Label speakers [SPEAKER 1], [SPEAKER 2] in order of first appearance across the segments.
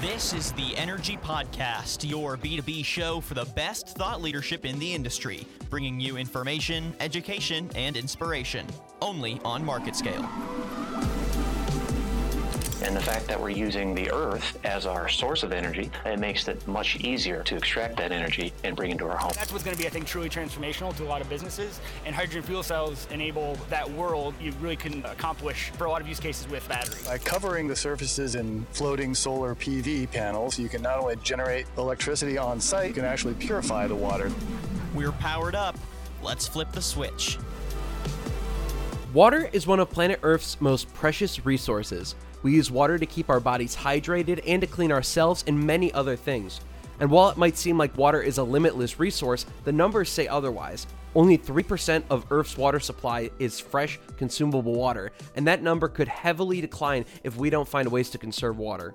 [SPEAKER 1] This is the Energy Podcast, your B2B show for the best thought leadership in the industry, bringing you information, education, and inspiration, only on MarketScale.
[SPEAKER 2] And the fact that we're using the earth as our source of energy, it makes it much easier to extract that energy and bring into our home.
[SPEAKER 3] That's what's going to be, I think, truly transformational to a lot of businesses. And hydrogen fuel cells enable that world you really couldn't accomplish for a lot of use cases with batteries.
[SPEAKER 4] By covering the surfaces in floating solar PV panels, you can not only generate electricity on site, you can actually purify the water.
[SPEAKER 1] We're powered up. Let's flip the switch.
[SPEAKER 5] Water is one of planet Earth's most precious resources. We use water to keep our bodies hydrated and to clean ourselves and many other things. And while it might seem like water is a limitless resource, the numbers say otherwise. Only 3% of Earth's water supply is fresh, consumable water, and that number could heavily decline if we don't find ways to conserve water.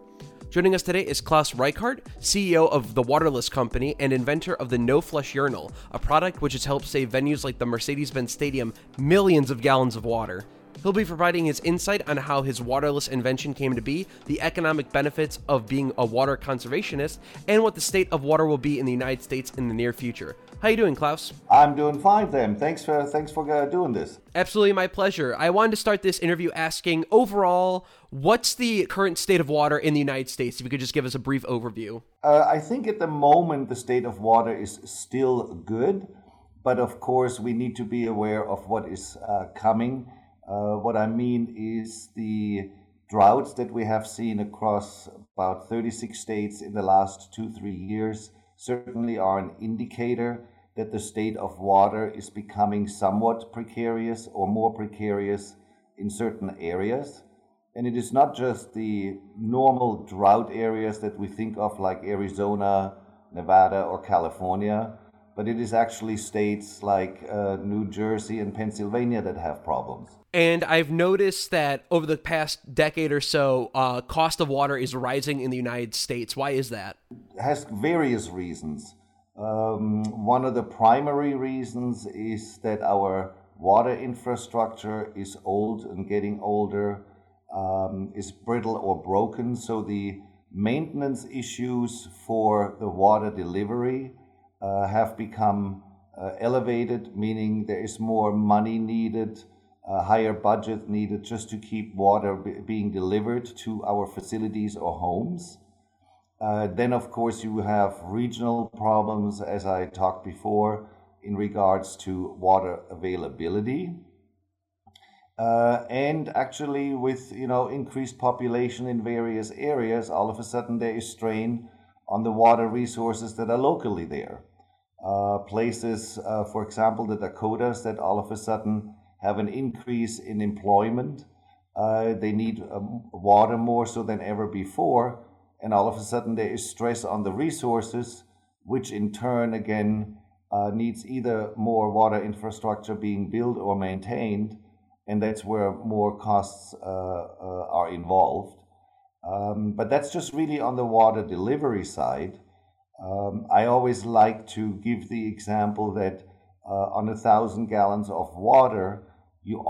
[SPEAKER 5] Joining us today is Klaus Reichardt, CEO of the Waterless Company and inventor of the No Flush Urinal, a product which has helped save venues like the Mercedes Benz Stadium millions of gallons of water. He'll be providing his insight on how his waterless invention came to be, the economic benefits of being a water conservationist, and what the state of water will be in the United States in the near future. How you doing, Klaus?
[SPEAKER 6] I'm doing fine, then. Thanks for thanks for uh, doing this.
[SPEAKER 5] Absolutely, my pleasure. I wanted to start this interview asking overall, what's the current state of water in the United States? If you could just give us a brief overview.
[SPEAKER 6] Uh, I think at the moment the state of water is still good, but of course we need to be aware of what is uh, coming. Uh, what I mean is the droughts that we have seen across about 36 states in the last two, three years certainly are an indicator that the state of water is becoming somewhat precarious or more precarious in certain areas. And it is not just the normal drought areas that we think of, like Arizona, Nevada, or California, but it is actually states like uh, New Jersey and Pennsylvania that have problems.
[SPEAKER 5] And I've noticed that over the past decade or so, uh, cost of water is rising in the United States. Why is that?
[SPEAKER 6] It has various reasons. Um, one of the primary reasons is that our water infrastructure is old and getting older, um, is brittle or broken. So the maintenance issues for the water delivery uh, have become uh, elevated, meaning there is more money needed, a higher budget needed just to keep water b- being delivered to our facilities or homes. Uh, then, of course, you have regional problems, as I talked before, in regards to water availability. Uh, and actually, with you know increased population in various areas, all of a sudden there is strain on the water resources that are locally there. Uh, places, uh, for example, the Dakotas, that all of a sudden have an increase in employment. Uh, they need um, water more so than ever before, and all of a sudden there is stress on the resources, which in turn again uh, needs either more water infrastructure being built or maintained, and that's where more costs uh, uh, are involved. Um, but that's just really on the water delivery side. Um, I always like to give the example that uh, on a thousand gallons of water, you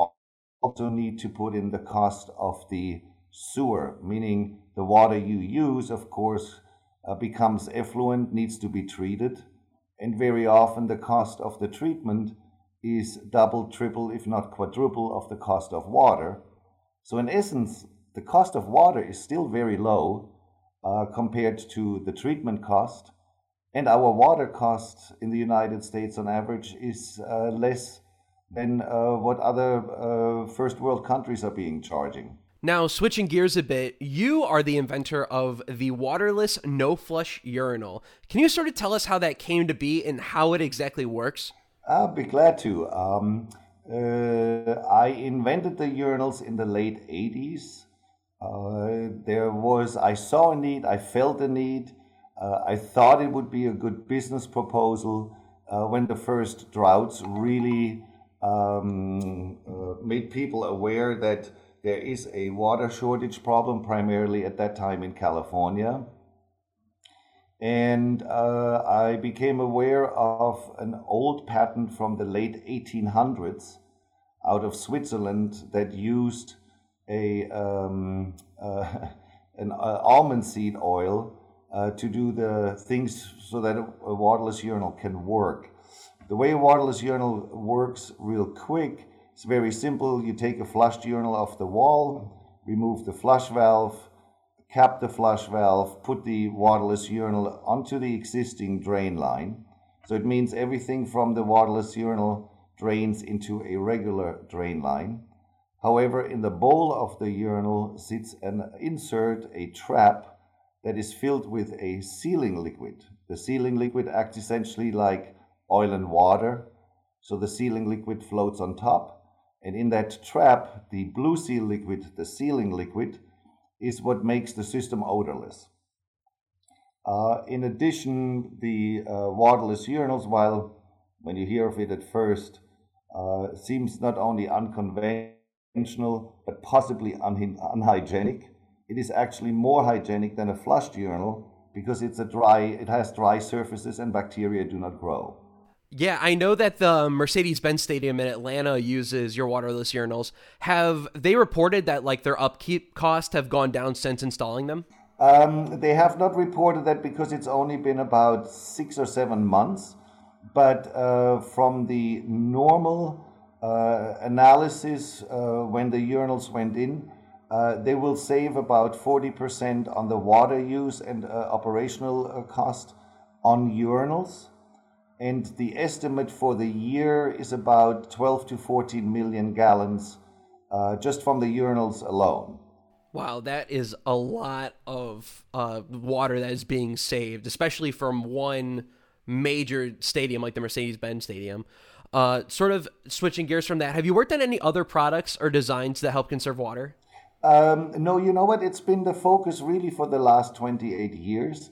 [SPEAKER 6] also need to put in the cost of the sewer, meaning the water you use, of course, uh, becomes effluent, needs to be treated, and very often the cost of the treatment is double, triple, if not quadruple of the cost of water. So, in essence, the cost of water is still very low uh, compared to the treatment cost. And our water cost in the United States on average is uh, less than uh, what other uh, first world countries are being charging.
[SPEAKER 5] Now, switching gears a bit, you are the inventor of the waterless no flush urinal. Can you sort of tell us how that came to be and how it exactly works?
[SPEAKER 6] I'll be glad to. Um, uh, I invented the urinals in the late 80s. Uh, there was, I saw a need, I felt a need. Uh, I thought it would be a good business proposal uh, when the first droughts really um, uh, made people aware that there is a water shortage problem, primarily at that time in California. And uh, I became aware of an old patent from the late 1800s out of Switzerland that used a, um, uh, an uh, almond seed oil uh, to do the things so that a, waterless urinal can work. The way a waterless urinal works real quick, it's very simple. You take a flushed urinal off the wall, remove the flush valve, cap the flush valve, put the waterless urinal onto the existing drain line. So it means everything from the waterless urinal drains into a regular drain line. However, in the bowl of the urinal sits an insert, a trap that is filled with a sealing liquid. The sealing liquid acts essentially like oil and water. So the sealing liquid floats on top. And in that trap, the blue seal liquid, the sealing liquid, is what makes the system odorless. Uh, in addition, the uh, waterless urinals, while when you hear of it at first, uh, seems not only unconventional but possibly un- unhygienic. It is actually more hygienic than a flushed urinal because it's a dry, it has dry surfaces and bacteria do not grow.
[SPEAKER 5] Yeah, I know that the Mercedes Benz Stadium in Atlanta uses your waterless urinals. Have they reported that like their upkeep costs have gone down since installing them?
[SPEAKER 6] Um, they have not reported that because it's only been about six or seven months. But uh, from the normal analysis, uh, when the urinals went in, uh, they will save about 40% on the water use and uh, operational uh, cost on urinals and the estimate for the year is about 12 to 14 million gallons uh, just from the urinals alone.
[SPEAKER 5] Wow, that is a lot of uh, water that is being saved, especially from one major stadium like the Mercedes Benz Stadium. Uh, sort of switching gears from that, have you worked on any other products or designs that help conserve water?
[SPEAKER 6] Um, no, you know what? It's been the focus really for the last 28 years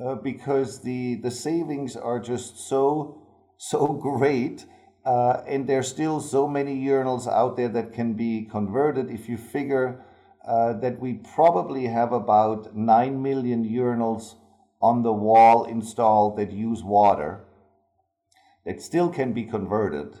[SPEAKER 6] uh, because the the savings are just so so great. Uh, and there's still so many urinals out there that can be converted. If you figure uh, that we probably have about 9 million urinals on the wall installed that use water, that still can be converted,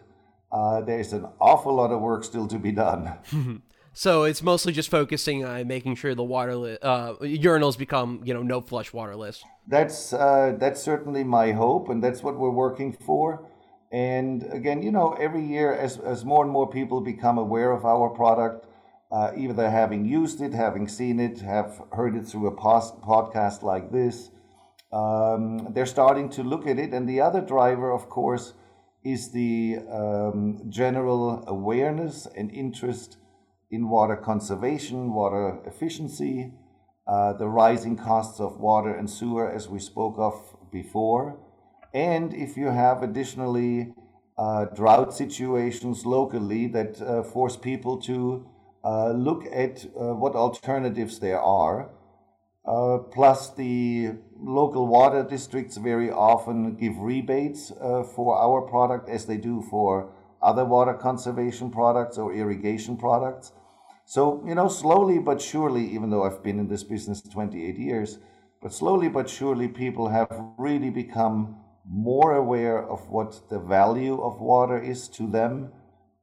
[SPEAKER 6] uh, there's an awful lot of work still to be done.
[SPEAKER 5] So it's mostly just focusing on making sure the water uh, urinals become, you know, no flush waterless.
[SPEAKER 6] That's uh, that's certainly my hope, and that's what we're working for. And again, you know, every year as as more and more people become aware of our product, uh, either having used it, having seen it, have heard it through a post- podcast like this, um, they're starting to look at it. And the other driver, of course, is the um, general awareness and interest in water conservation, water efficiency, uh, the rising costs of water and sewer, as we spoke of before. And if you have additionally uh, drought situations locally that uh, force people to uh, look at uh, what alternatives there are. Uh, plus, the local water districts very often give rebates for our product as they do for other water conservation products or irrigation products. So, you know, slowly but surely, even though I've been in this business 28 years, but slowly but surely, people have really become more aware of what the value of water is to them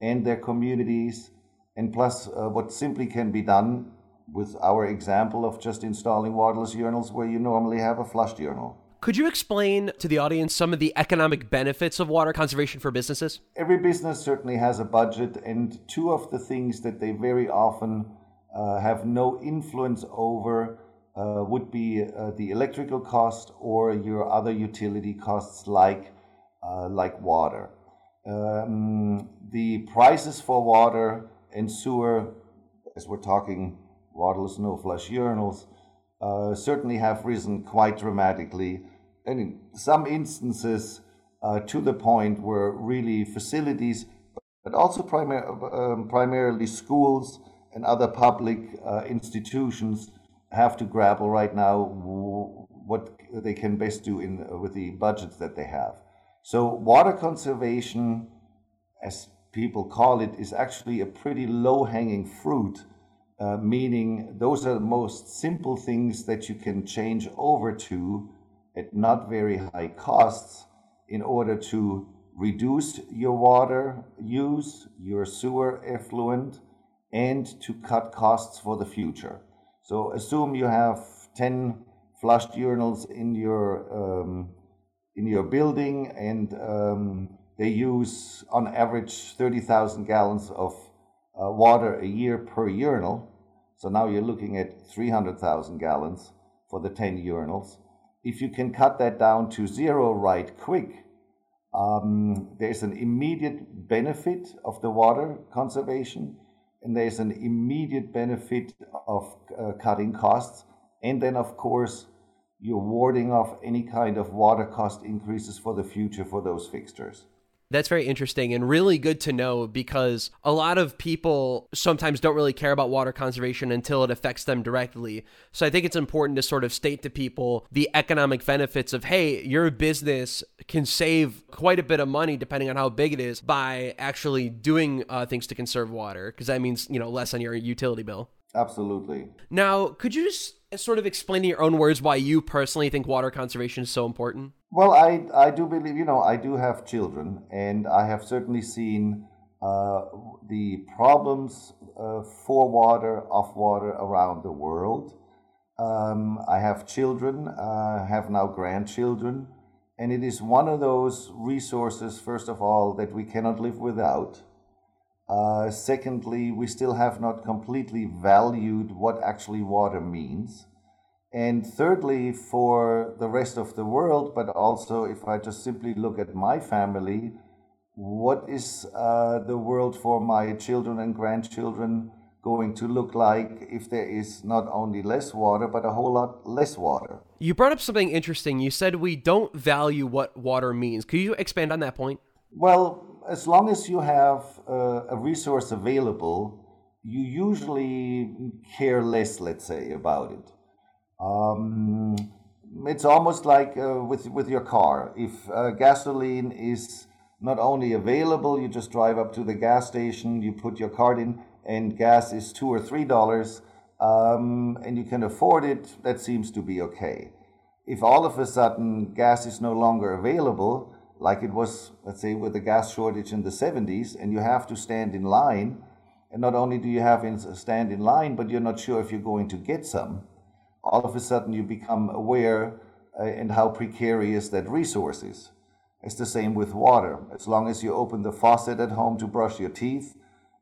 [SPEAKER 6] and their communities, and plus uh, what simply can be done with our example of just installing waterless urinals where you normally have a flushed urinal.
[SPEAKER 5] Could you explain to the audience some of the economic benefits of water conservation for businesses?
[SPEAKER 6] Every business certainly has a budget, and two of the things that they very often uh, have no influence over uh, would be uh, the electrical cost or your other utility costs like uh, like water. Um, the prices for water and sewer, as we're talking waterless no flush urinals, uh, certainly have risen quite dramatically, and in some instances uh, to the point where really facilities, but also primar- um, primarily schools and other public uh, institutions, have to grapple right now what they can best do in uh, with the budgets that they have. So water conservation, as people call it, is actually a pretty low-hanging fruit uh, meaning those are the most simple things that you can change over to at not very high costs in order to reduce your water use, your sewer effluent, and to cut costs for the future. So assume you have 10 flushed urinals in your um, in your building, and um, they use on average 30,000 gallons of uh, water a year per urinal. So now you're looking at 300,000 gallons for the 10 urinals. If you can cut that down to zero right quick, um, there's an immediate benefit of the water conservation, and there's an immediate benefit of uh, cutting costs. And then, of course, you're warding off any kind of water cost increases for the future for those fixtures.
[SPEAKER 5] That's very interesting and really good to know because a lot of people sometimes don't really care about water conservation until it affects them directly. So I think it's important to sort of state to people the economic benefits of hey, your business can save quite a bit of money depending on how big it is by actually doing uh, things to conserve water because that means, you know, less on your utility bill.
[SPEAKER 6] Absolutely.
[SPEAKER 5] Now, could you just sort of explain in your own words why you personally think water conservation is so important?
[SPEAKER 6] Well, I, I do believe, you know, I do have children, and I have certainly seen uh, the problems uh, for water, of water around the world. Um, I have children, uh, have now grandchildren, and it is one of those resources, first of all, that we cannot live without. Uh, secondly, we still have not completely valued what actually water means. And thirdly, for the rest of the world, but also if I just simply look at my family, what is uh, the world for my children and grandchildren going to look like if there is not only less water, but a whole lot less water?
[SPEAKER 5] You brought up something interesting. You said we don't value what water means. Could you expand on that point?
[SPEAKER 6] Well, as long as you have uh, a resource available, you usually care less, let's say, about it. Um, it's almost like uh, with with your car. If uh, gasoline is not only available, you just drive up to the gas station, you put your card in, and gas is two or three dollars, um, and you can afford it. That seems to be okay. If all of a sudden gas is no longer available, like it was, let's say, with the gas shortage in the 70s, and you have to stand in line. And not only do you have to stand in line, but you're not sure if you're going to get some. All of a sudden, you become aware uh, and how precarious that resource is. It's the same with water. As long as you open the faucet at home to brush your teeth,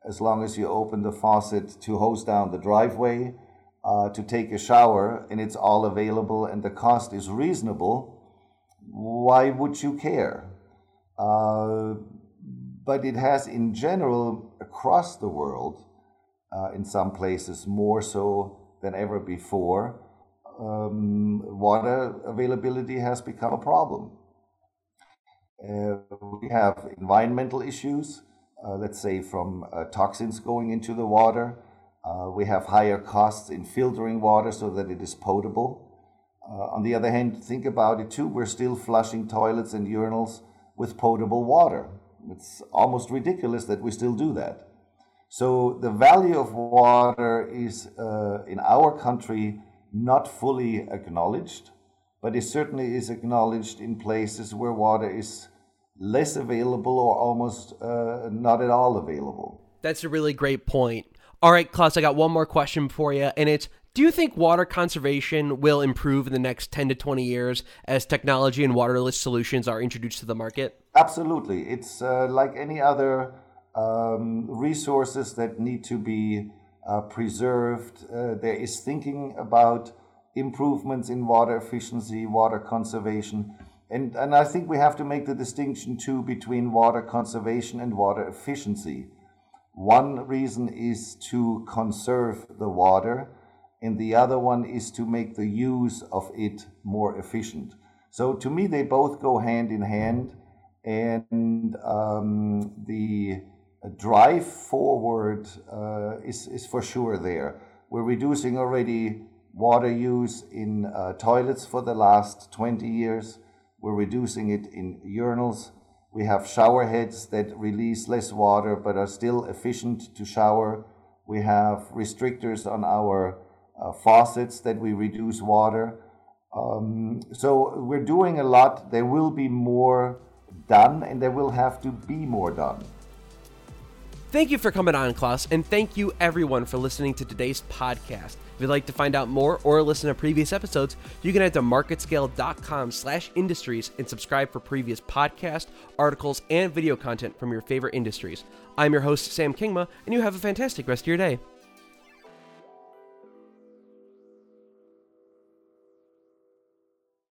[SPEAKER 6] as long as you open the faucet to hose down the driveway, uh, to take a shower, and it's all available and the cost is reasonable, why would you care? Uh, but it has, in general, across the world, uh, in some places more so than ever before, um, water availability has become a problem. Uh, we have environmental issues, uh, let's say from uh, toxins going into the water. Uh, we have higher costs in filtering water so that it is potable. Uh, on the other hand, think about it too, we're still flushing toilets and urinals with potable water. It's almost ridiculous that we still do that. So the value of water is uh, in our country not fully acknowledged, but it certainly is acknowledged in places where water is less available or almost uh, not at all available.
[SPEAKER 5] That's a really great point. All right, Klaus, I got one more question for you, and it's do you think water conservation will improve in the next 10 to 20 years as technology and waterless solutions are introduced to the market?
[SPEAKER 6] Absolutely. It's uh, like any other um, resources that need to be uh, preserved. Uh, there is thinking about improvements in water efficiency, water conservation. And, and I think we have to make the distinction too between water conservation and water efficiency. One reason is to conserve the water and the other one is to make the use of it more efficient. So to me, they both go hand in hand, and um, the drive forward uh, is, is for sure there. We're reducing already water use in uh, toilets for the last 20 years. We're reducing it in urinals. We have shower heads that release less water but are still efficient to shower. We have restrictors on our uh, faucets that we reduce water. Um, so we're doing a lot. There will be more done, and there will have to be more done.
[SPEAKER 5] Thank you for coming on, Klaus, and thank you everyone for listening to today's podcast. If you'd like to find out more or listen to previous episodes, you can head to marketscale.com slash industries and subscribe for previous podcast, articles, and video content from your favorite industries. I'm your host, Sam Kingma, and you have a fantastic rest of your day.